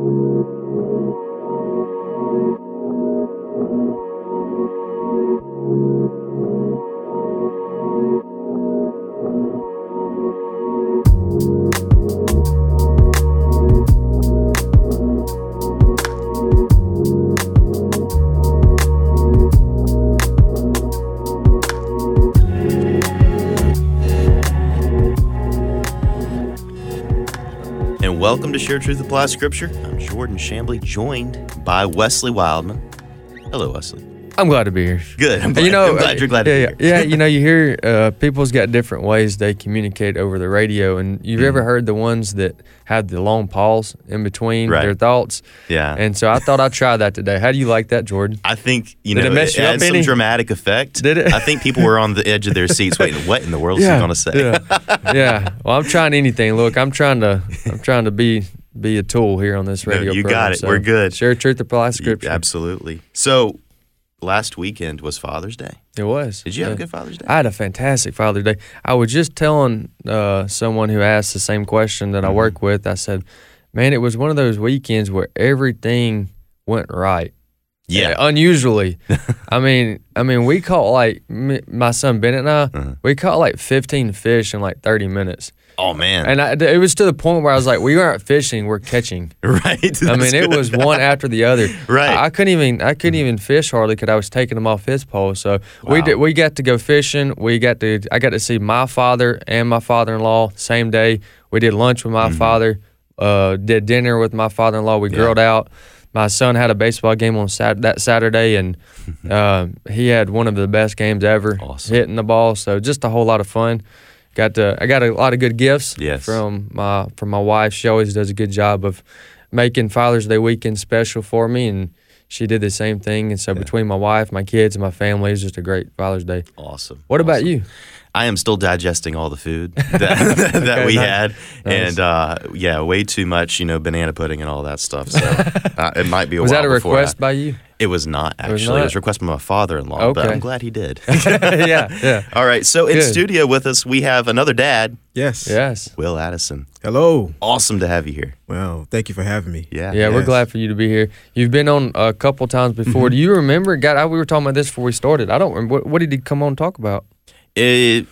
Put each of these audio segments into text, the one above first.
And Share Truth Apply Scripture. I'm Jordan Shambly, joined by Wesley Wildmon. Hello, Wesley. I'm glad to be here. Good. I'm glad, you know, I'm glad you're glad yeah, to be here. yeah. You know, you hear uh, people's got different ways they communicate over the radio, and you've Mm-hmm. ever heard the ones that have the long pause in between Right. their thoughts? Yeah. And so I thought I'd try that today. How do you like that, Jordan? I think you Did know it mess you up adds some any? dramatic effect. Did it? I think people were on the edge of their seats, waiting. What in the world is he going to say? Yeah, yeah. Well, I'm trying anything. Look, I'm trying to, I'm trying to be be a tool here on this No, radio. you program, got it. so We're good. Share truth, apply You- scripture. Absolutely. So, last weekend was Father's Day. It was. Did you have a good Father's Day? I had a fantastic Father's Day. I was just telling uh, someone who asked the same question that I Mm-hmm. work with. I said, "Man, it was one of those weekends where everything went right. yeah. Uh, unusually. I mean, I mean, we caught like my son Bennett and I. Uh-huh. We caught like 15 fish in like 30 minutes, Oh man. and I, it was to the point where I was like, "We aren't fishing, we're catching." right. I mean, it was one after the other. Right. I, I couldn't even I couldn't even fish hardly because I was taking them off his pole. So we did we got to go fishing. We got to I got to see my father and my father in law same day. We did lunch with my Mm-hmm. father. Uh, did dinner with my father in law. We grilled out. My son had a baseball game on Sat- that Saturday, and uh, he had one of the best games ever, Awesome. hitting the ball. So just a whole lot of fun. Got to I got a lot of good gifts Yes. from my from my wife. She always does a good job of making Father's Day weekend special for me, and she did the same thing. And so between my wife, my kids, and my family, it was just a great Father's Day. awesome. What about you? I am still digesting all the food that, that Okay, we nice. had, Nice. and uh, yeah, way too much, you know, banana pudding and all that stuff. So uh, it might be a Was while that a request I- by you? it was not actually. It was not? a request by my father-in-law, but I'm glad he did. yeah, yeah, all right, so in studio with us, we have another dad, Yes. yes. Wil Addison. Hello. Awesome to have you here. Well, thank you for having me. Yeah. Yeah, we're glad for you to be here. You've been on a couple times before. Mm-hmm. Do you remember? God, I, we were talking about this before we started. I don't remember. What, what did he come on and talk about? It,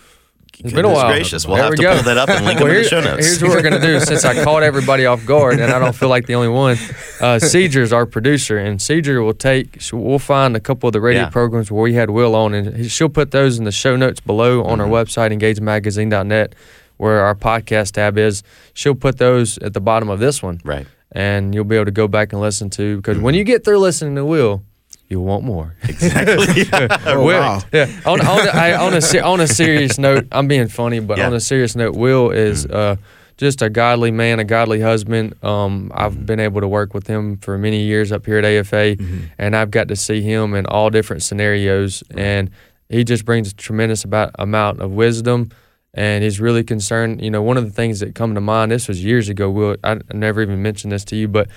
It's been a while. gracious, we'll There have we to go. pull that up and link Well, them in the show notes. Here's what we're gonna do. Since I caught everybody off guard, and I don't feel like the only one, uh, Cedar's our producer, and Cedar will take. We'll find a couple of the radio Yeah. programs where we had Wil on, and she'll put those in the show notes below on Mm-hmm. our website, engagemagazine.net, where our podcast tab is. She'll put those at the bottom of this one, right. and you'll be able to go back and listen to. Because Mm-hmm. when you get through listening to Wil, you'll want more. Exactly. Oh, Wil, wow. yeah. On on a, I, on a on a serious note, I'm being funny, but Yeah. on a serious note, Wil is uh, just a godly man, a godly husband. Um, I've been able to work with him for many years up here at AFA, and I've got to see him in all different scenarios, and he just brings a tremendous about amount of wisdom. And he's really concerned. You know, one of the things that come to mind. This was years ago. Wil I, I never even mentioned this to you, but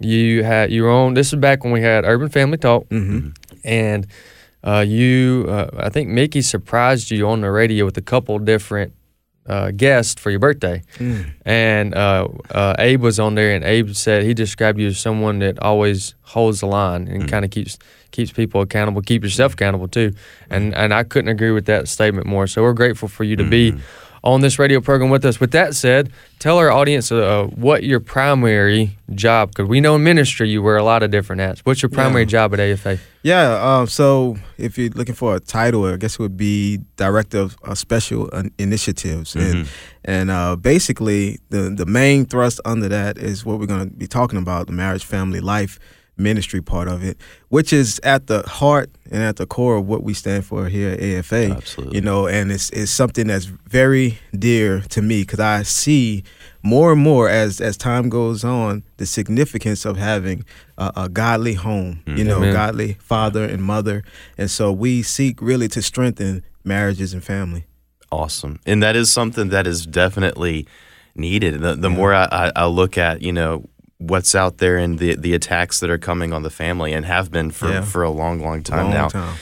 you had you were on. This is back when we had Urban Family Talk, Mm-hmm. and uh, you, uh, I think Mickey surprised you on the radio with a couple different uh, guests for your birthday, Mm. and uh, uh, Abe was on there, and Abe said he described you as someone that always holds the line and kind of keeps keeps people accountable, keep yourself accountable too, and and I couldn't agree with that statement more. So we're grateful for you to be on this radio program with us. With that said, tell our audience uh, what your primary job, because we know in ministry you wear a lot of different hats. What's your primary Yeah. job at AFA? Yeah. Um, so if you're looking for a title, I guess it would be director of uh, special uh, initiatives, and and uh, basically the the main thrust under that is what we're going to be talking about: the marriage, family, life ministry part of it, which is at the heart and at the core of what we stand for here at AFA. Absolutely. You know, and it's it's something that's very dear to me because I see more and more as as time goes on the significance of having a, a godly home. Mm. You know, Amen. godly father and mother, and so we seek really to strengthen marriages and family. Awesome. And that is something that is definitely needed. The, the more I, I, I look at, you know, what's out there and the the attacks that are coming on the family and have been for, Yeah. for a long, long time Long now. time.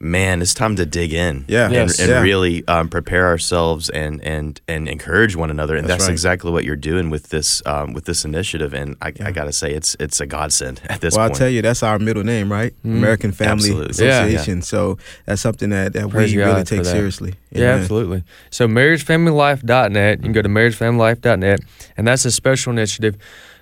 man, it's time to dig in. Yeah. and, Yes. and Yeah. really um, prepare ourselves and and and encourage one another. And That's that's, right. exactly what you're doing with this um, with this initiative. And I, I gotta say, it's it's a godsend at this well, point. I'll tell you, that's our middle name, right? American Family Absolutely. Yeah. Association. So that's something that, that Praise we God really take seriously. Yeah, Amen. absolutely. So marriagefamilylife.net, you can go to marriagefamilylife.net, and that's a special initiative.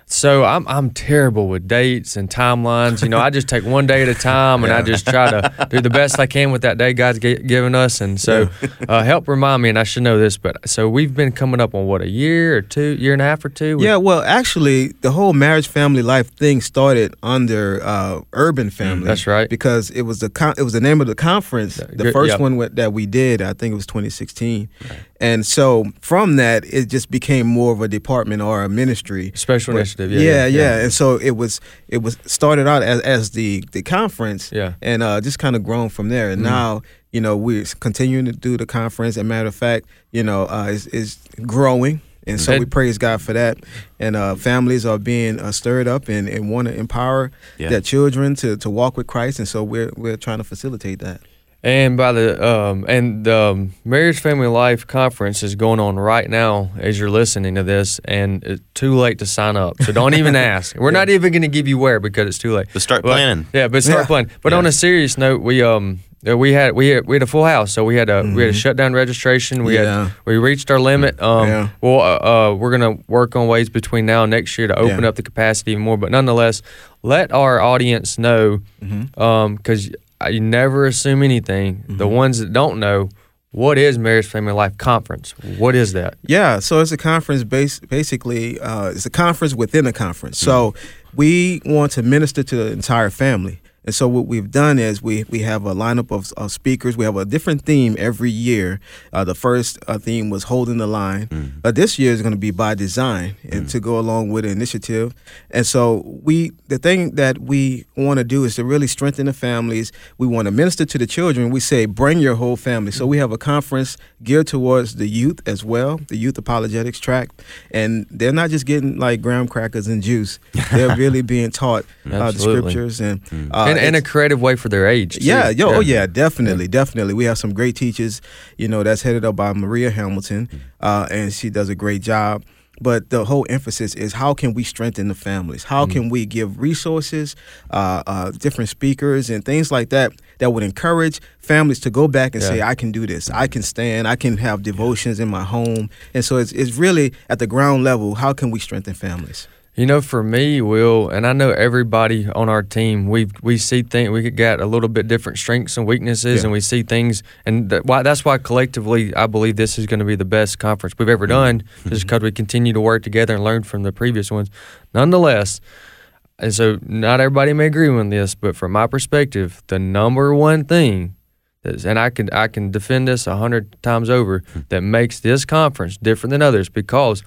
So I'm I'm terrible with dates and timelines. You know, I just take one day at a time, and I just try to do the best I can with that day God's gi- given us. And so, uh, help remind me, and I should know this, but so we've been coming up on what a year or two, year and a half or two. Yeah, well, actually, the whole marriage, family, life thing started under uh, Urban Family. that's right. Because it was the con- it was the name of the conference. The first yep. one that we did, I think it was 2016, and so from that, it just became more of a department or a ministry. special But- initiative. Yeah Yeah, yeah, And so it was it was started out as, as the the conference. Yeah. And uh, just kind of grown from there. And now you know we're continuing to do the conference. As a matter of fact, you know, uh, is is growing. And so we praise God for that. And uh, families are being uh, stirred up and, and want to empower Yeah. their children to, to walk with Christ. And so we're we're trying to facilitate that. And by the um, and the um, Marriage Family Life Conference is going on right now as you're listening to this, and it's too late to sign up. So don't even ask. We're not even going to give you where because it's too late. But start But- planning. Yeah, but start Yeah. planning. But Yeah. on a serious note, we um uh, we had we had, we had a full house, so we had a we had a shutdown registration. We Mm-hmm. Yeah. had we reached our limit. Um, Yeah. well, uh, uh, we're gonna work on ways between now and next year to open Yeah. up the capacity even more. But nonetheless, let our audience know Mm-hmm. because I never assume anything. The ones that don't know, what is Marriage Family Life Conference? What is that? Yeah, so it's a conference based basically uh, it's a conference within a conference. So we want to minister to the entire family. And so what we've done is we we have a lineup of, of speakers. We have a different theme every year. Uh, the first uh, theme was holding the line. Uh, this year is going to be by design and to go along with the initiative. And so we the thing that we want to do is to really strengthen the families. We want to minister to the children. We say bring your whole family. So we have a conference geared towards the youth as well, the youth apologetics track, and they're not just getting like graham crackers and juice. They're really being taught uh, the scriptures and uh, and, and a creative way for their age. too. yeah, yo, oh yeah, definitely, definitely. We have some great teachers, you know, that's headed up by Maria Hamilton, uh, and she does a great job. But the whole emphasis is how can we strengthen the families? How can we give resources, uh, uh, different speakers, and things like that that would encourage families to go back and Yeah. say, "I can do this. I can stand. I can have devotions in my home." And so it's it's really at the ground level. How can we strengthen families? You know, for me, Wil, and I know everybody on our team, we we see things. We got a little bit different strengths and weaknesses, Yeah. and we see things, and that, why that's why collectively, I believe this is going to be the best conference we've ever Mm-hmm. done, just because we continue to work together and learn from the previous ones. Nonetheless, and so not everybody may agree with this, but from my perspective, the number one thing. That's, and I can I can defend this a hundred times over that makes this conference different than others because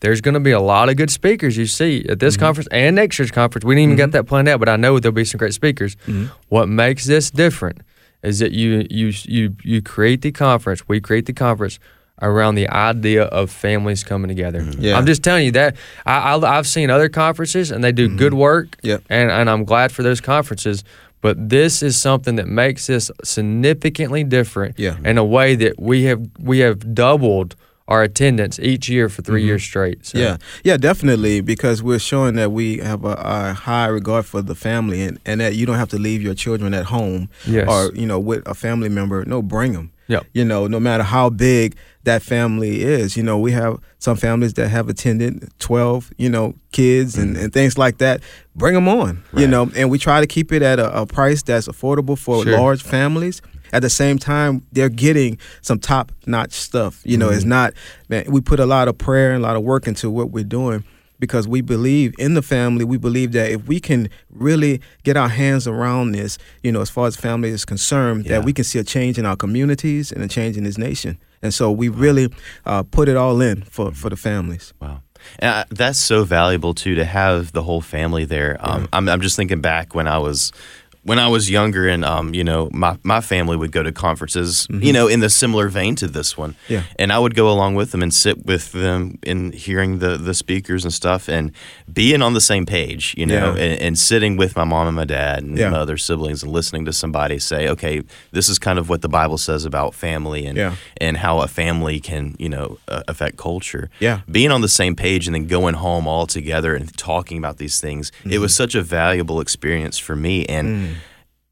there's going to be a lot of good speakers you see at this mm-hmm. conference and next year's conference. We didn't even get mm-hmm. that planned out, but I know there'll be some great speakers. Mm-hmm. What makes this different is that you you you you create the conference. We create the conference around the idea of families coming together. Yeah. I'm just telling you that I, I I've seen other conferences and they do good work. Yep. and and I'm glad for those conferences. But this is something that makes this significantly different Yeah. in a way that we have we have doubled our attendance each year for 3 mm-hmm. years straight. So. Yeah, yeah, definitely, because we're showing that we have a, a high regard for the family, and, and that you don't have to leave your children at home Yes. or you know with a family member. No, bring them. Yep. You know, no matter how big that family is. You know, we have some families that have attended twelve, you know, kids and, mm-hmm. and things like that. Bring them on. You know, and we try to keep it at a, a price that's affordable for Sure. large families. At the same time, they're getting some top notch stuff. You know, it's not, man, we put a lot of prayer and a lot of work into what we're doing because we believe in the family. We believe that if we can really get our hands around this, you know, as far as family is concerned, Yeah. that we can see a change in our communities and a change in this nation. And so we really uh, put it all in for, for the families. Wow. And I- that's so valuable too to have the whole family there. Um, I'm, I'm just thinking back when I was when I was younger, and um, you know, my, my family would go to conferences, you know, in the similar vein to this one, Mm-hmm. Yeah. and I would go along with them and sit with them in hearing the the speakers and stuff, and being on the same page, you know, Yeah. and, and sitting with my mom and my dad and Yeah. my other siblings and listening to somebody say, okay, this is kind of what the Bible says about family and Yeah. and how a family can, you know, uh, affect culture. Yeah. being on the same page and then going home all together and talking about these things, it was such a valuable experience for me and.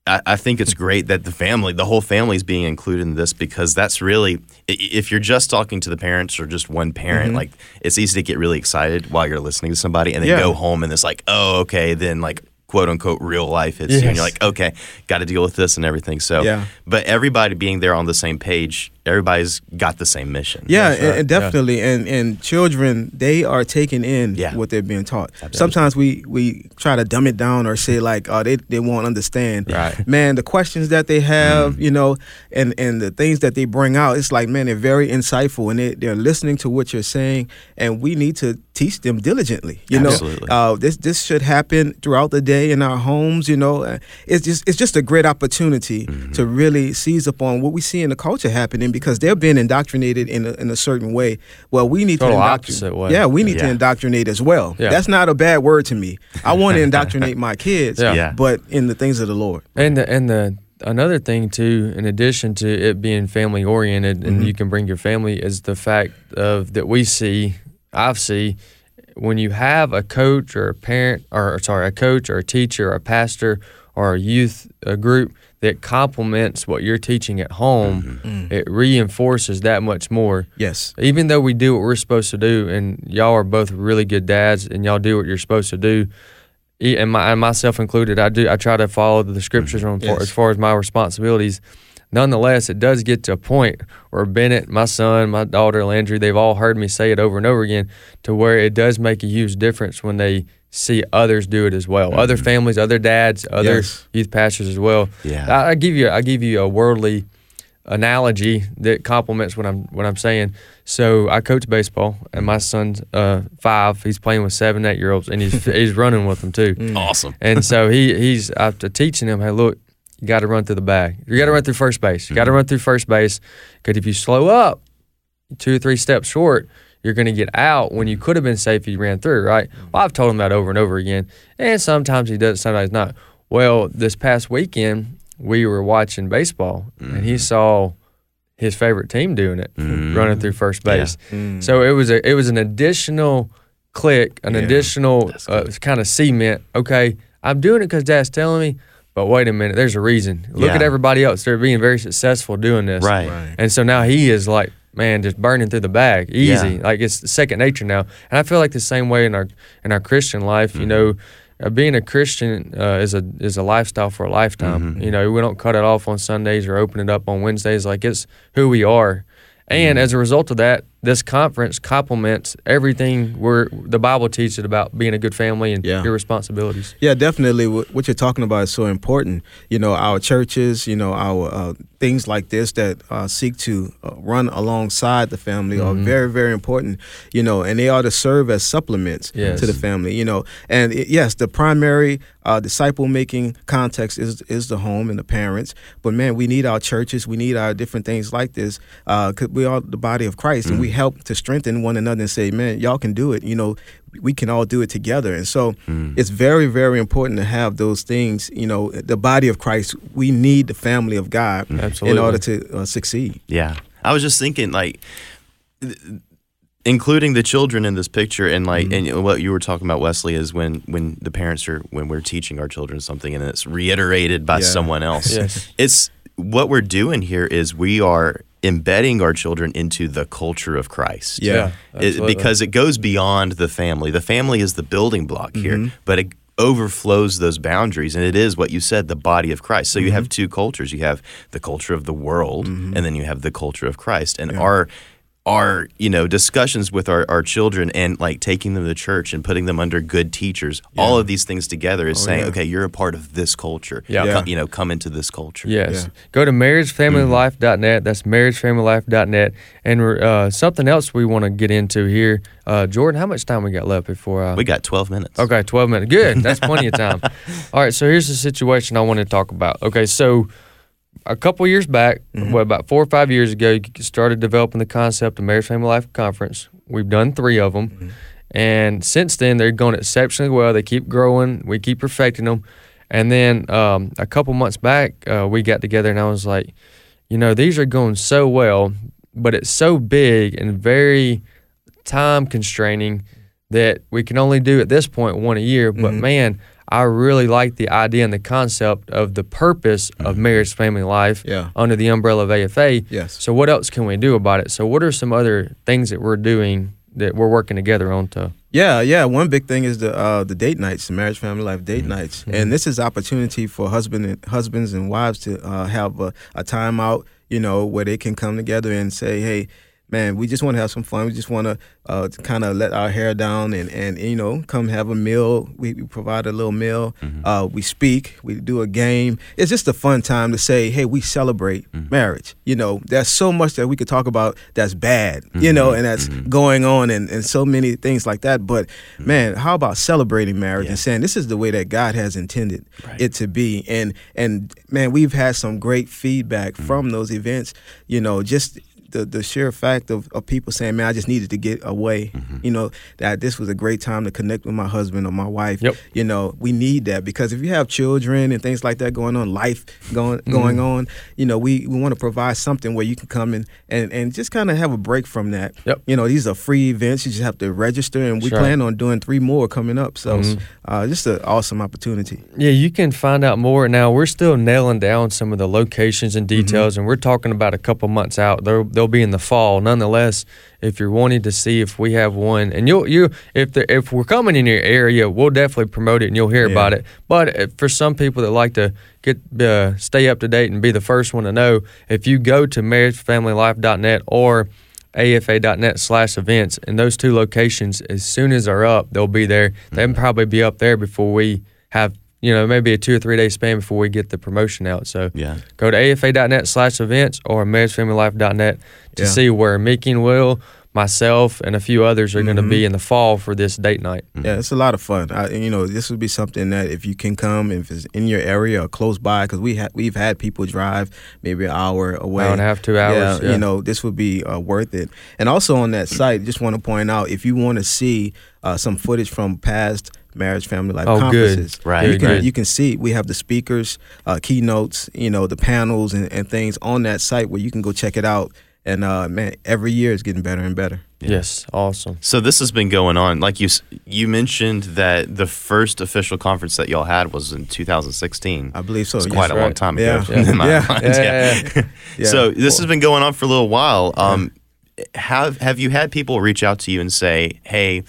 I, I think it's great that the family, the whole family, is being included in this because that's really, if you're just talking to the parents or just one parent, mm-hmm. like it's easy to get really excited while you're listening to somebody and then Yeah. go home and it's like, oh, okay, then like quote unquote real life hits you and you're like, okay, got to deal with this and everything. So, Yeah. but everybody being there on the same page, everybody's got the same mission. Yeah, That's and, right. and Yeah. definitely, and and children they are taking in Yeah. what they're being taught. Sometimes we we try to dumb it down or say like, oh, they they won't understand. Right. Man, the questions that they have, Mm. you know, and and the things that they bring out, it's like man, they're very insightful and they they're listening to what you're saying, and we need to teach them diligently. You Absolutely. know, uh, this this should happen throughout the day in our homes. You know, Uh, it's just it's just a great opportunity Mm-hmm. to really seize upon what we see in the culture happening because they're being indoctrinated in a, in a certain way. Well, we need Total to indoctrinate. way. Yeah, we need to indoctrinate as well. Yeah. That's not a bad word to me. I want to indoctrinate my kids, Yeah. Yeah. but in the things of the Lord. And the and the another thing too, in addition to it being family oriented, and mm-hmm. you can bring your family, is the fact of that we see, I've see, when you have a coach or a parent, or sorry, a coach or a teacher or a pastor or a youth a group that complements what you're teaching at home, mm-hmm. mm. it reinforces that much more Yes. even though we do what we're supposed to do, and y'all are both really good dads, and y'all do what you're supposed to do, e- and, my, and myself included, I do. I try to follow the scriptures mm-hmm. on Yes. as far as my responsibilities. Nonetheless, it does get to a point where Bennett, my son, my daughter Landry, they've all heard me say it over and over again, to where it does make a huge difference when they see others do it as well. Other mm-hmm. families, other dads, other Yes. youth pastors as well. Yeah. I, I give you I give you a worldly analogy that complements what I'm what I'm saying. So I coach baseball, and my son's uh, five. He's playing with seven, eight year olds, and he's he's running with them too. Mm. Awesome. And so he he's after teaching him, hey, look, you got to run through the bag. You got to run through first base. You got to mm-hmm. run through first base because if you slow up two or three steps short, you're going to get out when you could have been safe if you ran through, right? Mm-hmm. Well, I've told him that over and over again, and sometimes he does, sometimes not. Well, this past weekend we were watching baseball, and he mm-hmm. saw his favorite team doing it, mm-hmm. running through first base. Mm. So it was a it was an additional click, an Yeah. additional uh, kind of cement. Okay, I'm doing it because Dad's telling me. But wait a minute, there's a reason. Look at everybody else; they're being very successful doing this. Right. Right. And so now he is like, man, just burning through the bag, easy. Yeah. Like it's second nature now. And I feel like the same way in our in our Christian life. Mm-hmm. You know, uh, being a Christian uh, is a is a lifestyle for a lifetime. Mm-hmm. You know, we don't cut it off on Sundays or open it up on Wednesdays. Like it's who we are. And Mm-hmm. as a result of that, this conference complements everything where the Bible teaches about being a good family and Yeah. your responsibilities. Yeah, definitely. What you're talking about is so important. You know, our churches, you know, our uh, things like this that uh, seek to uh, run alongside the family are very, very important. You know, and they are to serve as supplements Yes. to the family. You know, and it, yes, the primary uh, disciple making context is is the home and the parents. But man, we need our churches. We need our different things like this. Uh, 'cause we are the body of Christ, and we help to strengthen one another and say, man, y'all can do it. You know, we can all do it together. And so it's very, very important to have those things. You know, the body of Christ, we need the family of God in order to uh, succeed. Yeah. I was just thinking, like, th- including the children in this picture, and like, Mm-hmm. and what you were talking about, Wesley, is when when the parents are when we're teaching our children something, and it's reiterated by Yeah. someone else. Yes. It's what we're doing here is we are embedding our children into the culture of Christ. Yeah. It- because it goes beyond the family. The family is the building block Mm-hmm. here, but it overflows those boundaries, and it is what you said, the body of Christ. So you Mm-hmm. have two cultures. You have the culture of the world, and then you have the culture of Christ. And Yeah. our our you know discussions with our, our children and like taking them to church and putting them under good teachers all of these things together is saying yeah. okay you're a part of this culture Yeah. Yeah. Co- you know come into this culture Yes. Yeah. Go to marriagefamilylife.net. That's marriagefamilylife.net. And uh, something else we want to get into here. Uh, Jordan, how much time we got left before I. we got 12 minutes Okay, 12 minutes. Good. That's plenty of time. All right, so here's the situation I want to talk about. Okay, so a couple years back, what, about four or five years ago, you started developing the concept of Marriage Family Life Conference. We've done three of them. And since then, they're going exceptionally well. They keep growing, we keep perfecting them. And then um, a couple months back, uh, we got together and I was like, you know, these are going so well, but it's so big and very time constraining that we can only do at this point one a year. But man, I really like the idea and the concept of the purpose of marriage, family life Yeah. under the umbrella of AFA. Yes. So what else can we do about it? So what are some other things that we're doing that we're working together on to? Yeah, yeah. One big thing is the uh, the date nights, the marriage family life date Mm-hmm. nights, and this is opportunity for husband and husbands and wives to uh, have a, a time out, you know, where they can come together and say, hey. Man, we just want to have some fun. We just want to uh, kind of let our hair down and, and you know come have a meal. We, we provide a little meal. Mm-hmm. Uh, we speak. We do a game. It's just a fun time to say, hey, we celebrate mm-hmm. marriage. You know, there's so much that we could talk about that's bad. You know, mm-hmm. and that's going on and, and so many things like that. But man, how about celebrating marriage and saying this is the way that God has intended it to be? And and man, we've had some great feedback from those events. You know, just the, the sheer fact of, of people saying, man, I just needed to get away. Mm-hmm. You know, that this was a great time to connect with my husband or my wife. Yep. You know, we need that because if you have children and things like that going on, life going mm-hmm. going on, you know, we, we want to provide something where you can come in and, and just kind of have a break from that. Yep. You know, these are free events. You just have to register, and we Sure. plan on doing three more coming up. So, mm-hmm. uh, just an awesome opportunity. Yeah, you can find out more. Now we're still nailing down some of the locations and details, and we're talking about a couple months out. They'll they'll be in the fall. Nonetheless, if you're wanting to see if we have one, and you'll you if the, if we're coming in your area, we'll definitely promote it and you'll hear Yeah. about it. But uh, for some people that like to get uh, stay up to date and be the first one to know, if you go to marriagefamilylife.net or afa.net slash events and those two locations as soon as they're up they'll be there they'll probably be up there before we have you know maybe a two or three day span before we get the promotion out so yeah go to afa.net slash events or marriagefamilylife.net to Yeah. see where mickey and will myself and a few others are going to be in the fall for this date night Yeah, it's a lot of fun. I, you know, this would be something that if you can come, if it's in your area or close by, because we ha- we've had people drive maybe an hour away, Hour and a half, two hours, yeah. You know, this would be uh, worth it. And also on that site, just want to point out if you want to see uh, some footage from past marriage family life Oh, good. conferences, Right, You can good. you can see we have the speakers, uh, keynotes, you know, the panels and, and things on that site where you can go check it out. And uh, man, every year it's getting better and better. yes awesome so this has been going on like you you mentioned that the first official conference that y'all had was in 2016 I believe so. it's yes. quite a long right. time Yeah. ago in my Yeah. mind, Yeah, yeah. yeah, Yeah. So this has been going on for a little while. Um, have have you had people reach out to you and say, "Hey,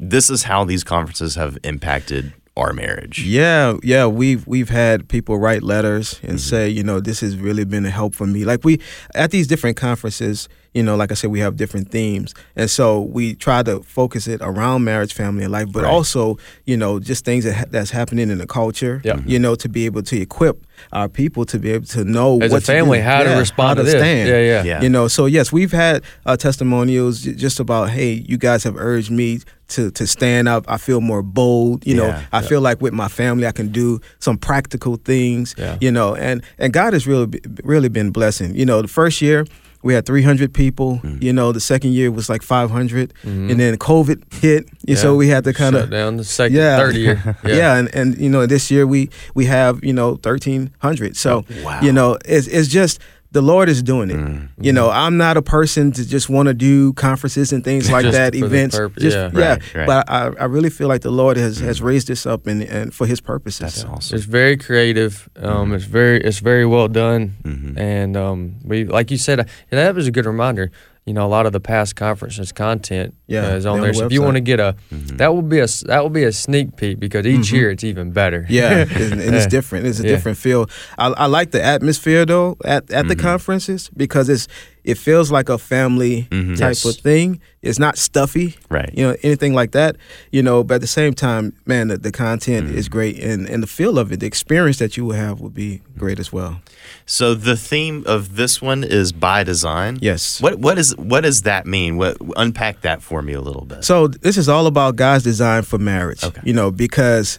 this is how these conferences have impacted our marriage"? Yeah, yeah, we've we've had people write letters and Mm-hmm. say, you know, this has really been a help for me. Like we at these different conferences, you know, like I said, we have different themes, and so we try to focus it around marriage, family, and life, but Right. also, you know, just things that ha- that's happening in the culture. Yeah. you know, to be able to equip our people to be able to know as what a family to do. how to respond how to this stand. yeah yeah Yeah. You know, so yes, we've had uh, testimonials j- just about, hey, you guys have urged me to to stand up. I feel more bold. You know, Yeah. I feel like with my family, I can do some practical things. Yeah. You know, and and God has really really been blessing. You know, the first year we had 300 people. Mm. You know, the second year was like 500, and then COVID hit, and so we had to kind of Shut down the second Yeah. third year yeah. and, and you know this year we we have you know 1300 so Wow. you know it's, it's just the lord is doing it Mm. you know i'm not a person to just want to do conferences and things like that events purpose, just yeah. yeah, Right, right. but I, I really feel like the lord has has raised this up and, and for his purposes That's awesome. It's very creative. Um, It's very it's very well done, Mhm. and um, we like you said uh, that was a good reminder. You know, a lot of the past conferences content Yeah, uh, is on there. the So if you want to get a Mm-hmm. that will be a s- that will be a sneak peek because each year it's even better. Yeah, and and it's different. It's a Yeah. different feel. I, I like the atmosphere though at, at the Mm-hmm. conferences because it's it feels like a family Mhm. type Yes. of thing. It's not stuffy, Right. you know, anything like that. You know, but at the same time, man, the, the content Mm-hmm. is great, and and the feel of it, the experience that you will have will be great as well. So the theme of this one is by design. Yes. What what is what does that mean? What unpack that for me a little bit. So this is all about God's design for marriage. Okay. You know, because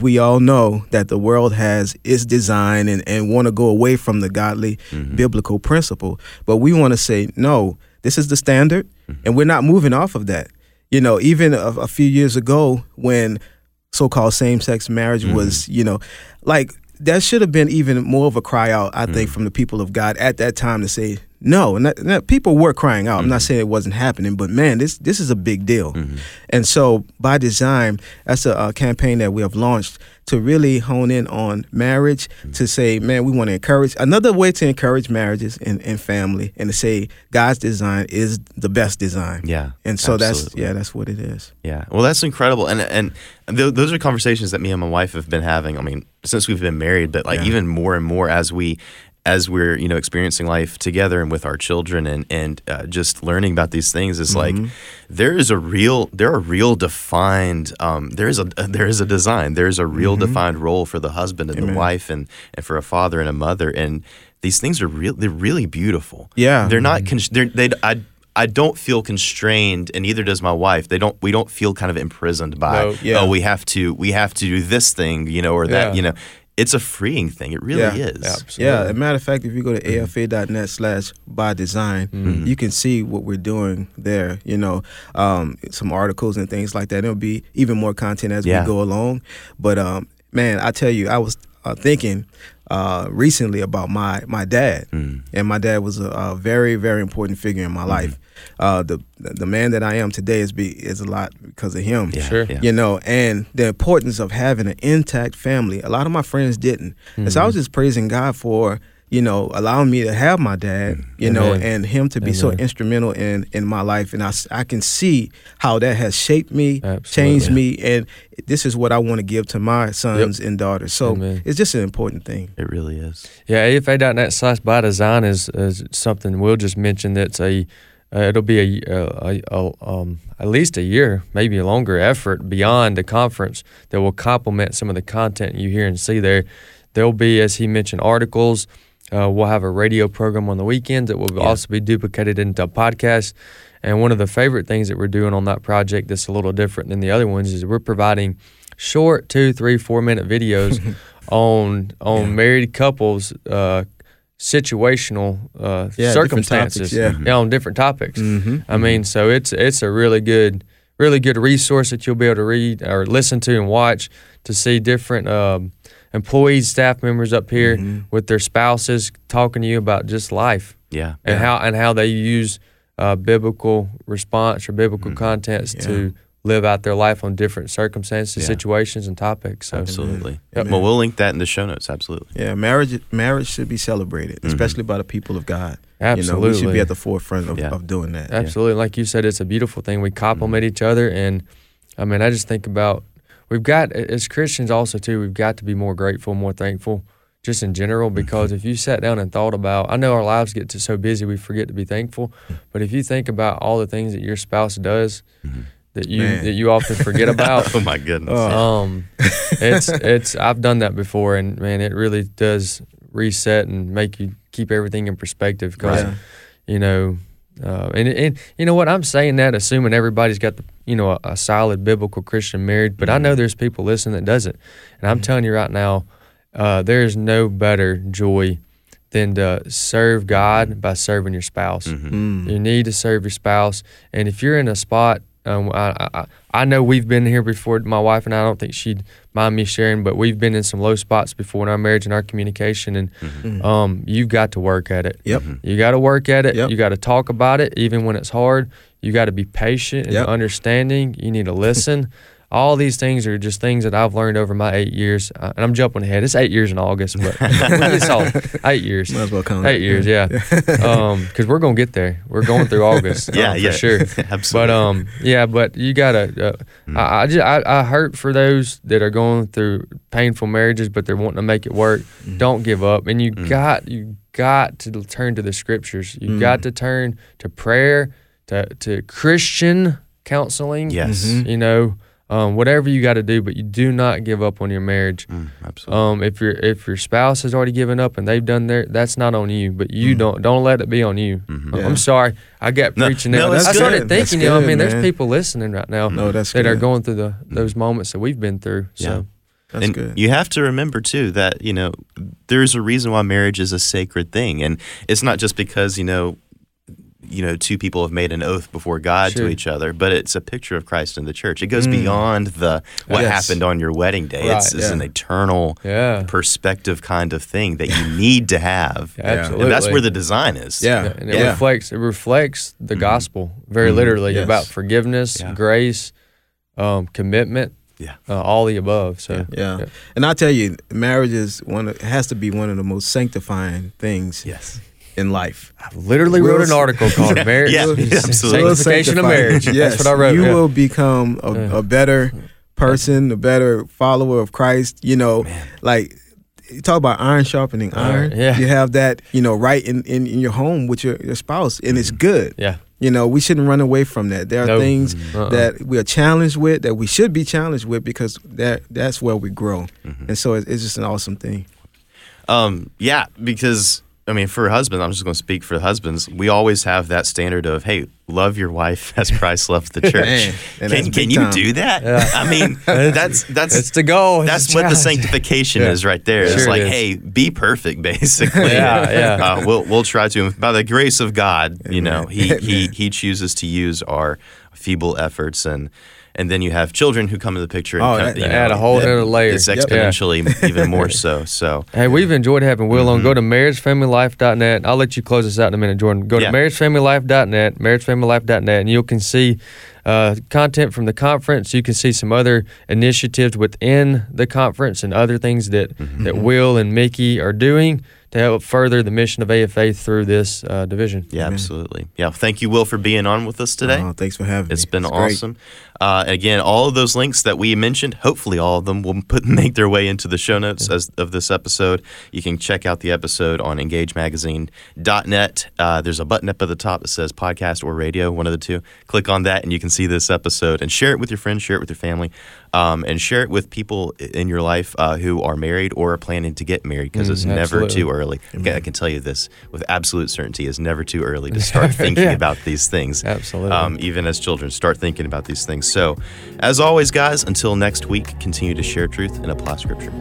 we all know that the world has its design and, and want to go away from the godly Mm-hmm. biblical principle. But we want to say, no, this is the standard, Mm-hmm. and we're not moving off of that. You know, even a, a few years ago when so-called same-sex marriage Mm-hmm. was, you know, like that should have been even more of a cry out, I Mm. think, from the people of God at that time to say no. And that people were crying out. I'm Mm-hmm. not saying it wasn't happening, but man, this this is a big deal. And so, by design, that's a, uh campaign that we have launched to really hone in on marriage. Mm-hmm. To say, man, we want to encourage another way to encourage marriages and, and family, and to say God's design is the best design. Yeah, And so absolutely. that's yeah, that's what it is. Yeah, well, that's incredible, and and th- those are conversations that me and my wife have been having. I mean, since we've been married, but like Yeah. even more and more as we as we're you know experiencing life together and with our children and and uh, just learning about these things is like there is a real there are real defined um, there is a there is a design there is a real defined role for the husband and the wife and and for a father and a mother and these things are real they're really beautiful Yeah. they're not con- they're, they I I don't feel constrained, and neither does my wife. They don't. We don't feel kind of imprisoned by. No. Yeah. Oh, we have to. We have to do this thing, you know, or that. Yeah. You know, it's a freeing thing. It really Yeah. is. Absolutely. Yeah, as a matter of fact, if you go to afa.net slash by design, Mm-hmm. you can see what we're doing there. You know, um, some articles and things like that. There'll be even more content as Yeah. we go along. But um, man, I tell you, I was uh, thinking uh, recently about my my dad, Mm. and my dad was a, a very very important figure in my Mm-hmm. life. Uh, the the man that I am today is be is a lot because of him Yeah. Sure. Yeah. you know, and the importance of having an intact family. A lot of my friends didn't. And so I Mm-hmm. was just praising God for, you know, allowing me to have my dad, you know, and him to be so instrumental in, in my life. And I, I can see how that has shaped me, Absolutely. changed me, and this is what I want to give to my sons and daughters. So Amen. it's just an important thing. It really is. Yeah, AFA.net slash by design is, is something we'll just mention that's a uh, it'll be a, a, a um, at least a year, maybe a longer effort beyond the conference that will complement some of the content you hear and see there. There'll be, as he mentioned, articles. Uh, we'll have a radio program on the weekends that will Yeah. also be duplicated into a podcast. And one of the favorite things that we're doing on that project that's a little different than the other ones is we're providing short two, three, four minute videos on on Yeah. married couples uh, situational uh, Yeah, different topics, circumstances yeah. on different topics. Mm-hmm. I mean, so it's it's a really good really good resource that you'll be able to read or listen to and watch to see different um, employees, staff members up here Mm-hmm. with their spouses talking to you about just life Yeah. and how and how they use uh, biblical response or biblical Mm-hmm. contents Yeah. to live out their life on different circumstances, Yeah. situations, and topics. So Absolutely. Amen. Well, we'll link that in the show notes. Absolutely. Yeah, marriage marriage should be celebrated, especially by the people of God. You know, we should Absolutely. be at the forefront of, Yeah. of doing that. Absolutely. Like you said, it's a beautiful thing. We complement each other. And I mean, I just think about we've got, as Christians also, too, we've got to be more grateful, more thankful, just in general. Mm-hmm. Because if you sat down and thought about, I know our lives get to so busy we forget to be thankful. Mm-hmm. But if you think about all the things that your spouse does mm-hmm. that you Man. that you often forget about, Oh my goodness. Um, it's it's I've done that before, and man, it really does reset and make you keep everything in perspective. Because Right. you know, uh, and and you know what? I'm saying that assuming everybody's got the you know a, a solid biblical Christian marriage, but I know there's people listening that doesn't, and I'm telling you right now, uh, there's no better joy than to serve God by serving your spouse. Mm. You need to serve your spouse, and if you're in a spot, um, I, I I know we've been here before. My wife and I, I don't think she'd mind me sharing, but we've been in some low spots before in our marriage and our communication, and um, you've got to work at it. Yep. You got to work at it. Yep. You got to talk about it, even when it's hard. You got to be patient and Yep. understanding. You need to listen. All these things are just things that I've learned over my eight years. Uh, and I'm jumping ahead. It's eight years in August, but it's all eight years. Might as well count Eight years, yeah. Um, because we're gonna get there. We're going through August. Yeah, uh, yeah. for sure. Absolutely. But um, yeah, but you gotta. Uh, Mm. I, I just I, I hurt for those that are going through painful marriages, but they're wanting to make it work. Mm. Don't give up, and you got you got to turn to the scriptures. You've Mm. got to turn to prayer, to to Christian counseling. Yes. Mhm. You know, um, whatever you got to do, but you do not give up on your marriage. Mm, absolutely. Um, if your if your spouse has already given up and they've done their, that's not on you. But you don't don't let it be on you. Mhm. Um, Yeah. I'm sorry, I got No, preaching no, there. that's I started good. That's thinking, you know, I good, mean, there's people listening right now No, that's that good. are going through the those moments that we've been through. So Yeah. That's and good. you have to remember too that you know there's a reason why marriage is a sacred thing, and it's not just because you know you know two people have made an oath before God Sure. to each other, but it's a picture of Christ in the church. It goes Mm. beyond the what Yes. happened on your wedding day. Right, it's, it's yeah. an eternal yeah, perspective kind of thing that you need to have, Yeah, Yeah. absolutely. and that's where the design is. Yeah. Yeah, and it Yeah. reflects it reflects the Mhm. gospel very Mhm. literally Yes. about forgiveness, Yeah. grace, um, commitment, Yeah. uh, all the above. So Yeah. yeah. Yeah. And I tell you, marriage is one of, has to be one of the most sanctifying things Yes. In life. I literally Wil wrote an article called "Marriage yeah, absolutely. Will Sanctification of Marriage." Yes, That's what I wrote. You yeah. will become a, a better person, a better follower of Christ. You know, Man. like you talk about iron sharpening Iron, iron. yeah. You have that, you know, right in, in, in your home with your, your spouse, and it's good. yeah, You know, we shouldn't run away from that. There are No. things Uh-uh. that we are challenged with that we should be challenged with because that that's where we grow. Mhm. And so it, it's just an awesome thing. Um, yeah, because I mean, for husbands, I'm just going to speak for husbands. We always have that standard of, hey, love your wife as Christ loved the church. Man, can can you time. do that? Yeah. I mean, that's that's it's the goal. It's that's what the sanctification Yeah. is right there. It's Sure it like, is. hey, be perfect, basically. Yeah, yeah. Uh, we'll we'll try to by the grace of God. You know, Amen. he he he chooses to use our feeble efforts and. And then you have children who come into the picture and Oh, kind that- you know, add a whole it- other layer. It's Yep. exponentially even more so. So Hey, we've enjoyed having Wil on. Mhm. Go to marriagefamilylife.net. I'll let you close this out in a minute, Jordan. Go Yeah. to marriagefamilylife.net, marriagefamilylife.net, and you can see uh, content from the conference. You can see some other initiatives within the conference and other things that, Mm-hmm. that Wil and Mickey are doing to help further the mission of AFA through this uh, division. yeah, Amen. absolutely. Yeah, thank you, Wil, for being on with us today. Oh, thanks for having me. It's been awesome. Uh, again, all of those links that we mentioned, hopefully all of them will put make their way into the show notes as, of this episode. You can check out the episode on engagemagazine.net. Uh, there's a button up at the top that says podcast or radio, one of the two. Click on that and you can see this episode and share it with your friends, share it with your family, um, and share it with people in your life uh, who are married or are planning to get married because Mm, it's never too early. I can tell you this with absolute certainty: it's never too early to start thinking Yeah. about these things Absolutely. um, even as children, start thinking about these things. So, as always, guys, until next week, continue to share truth and apply scripture.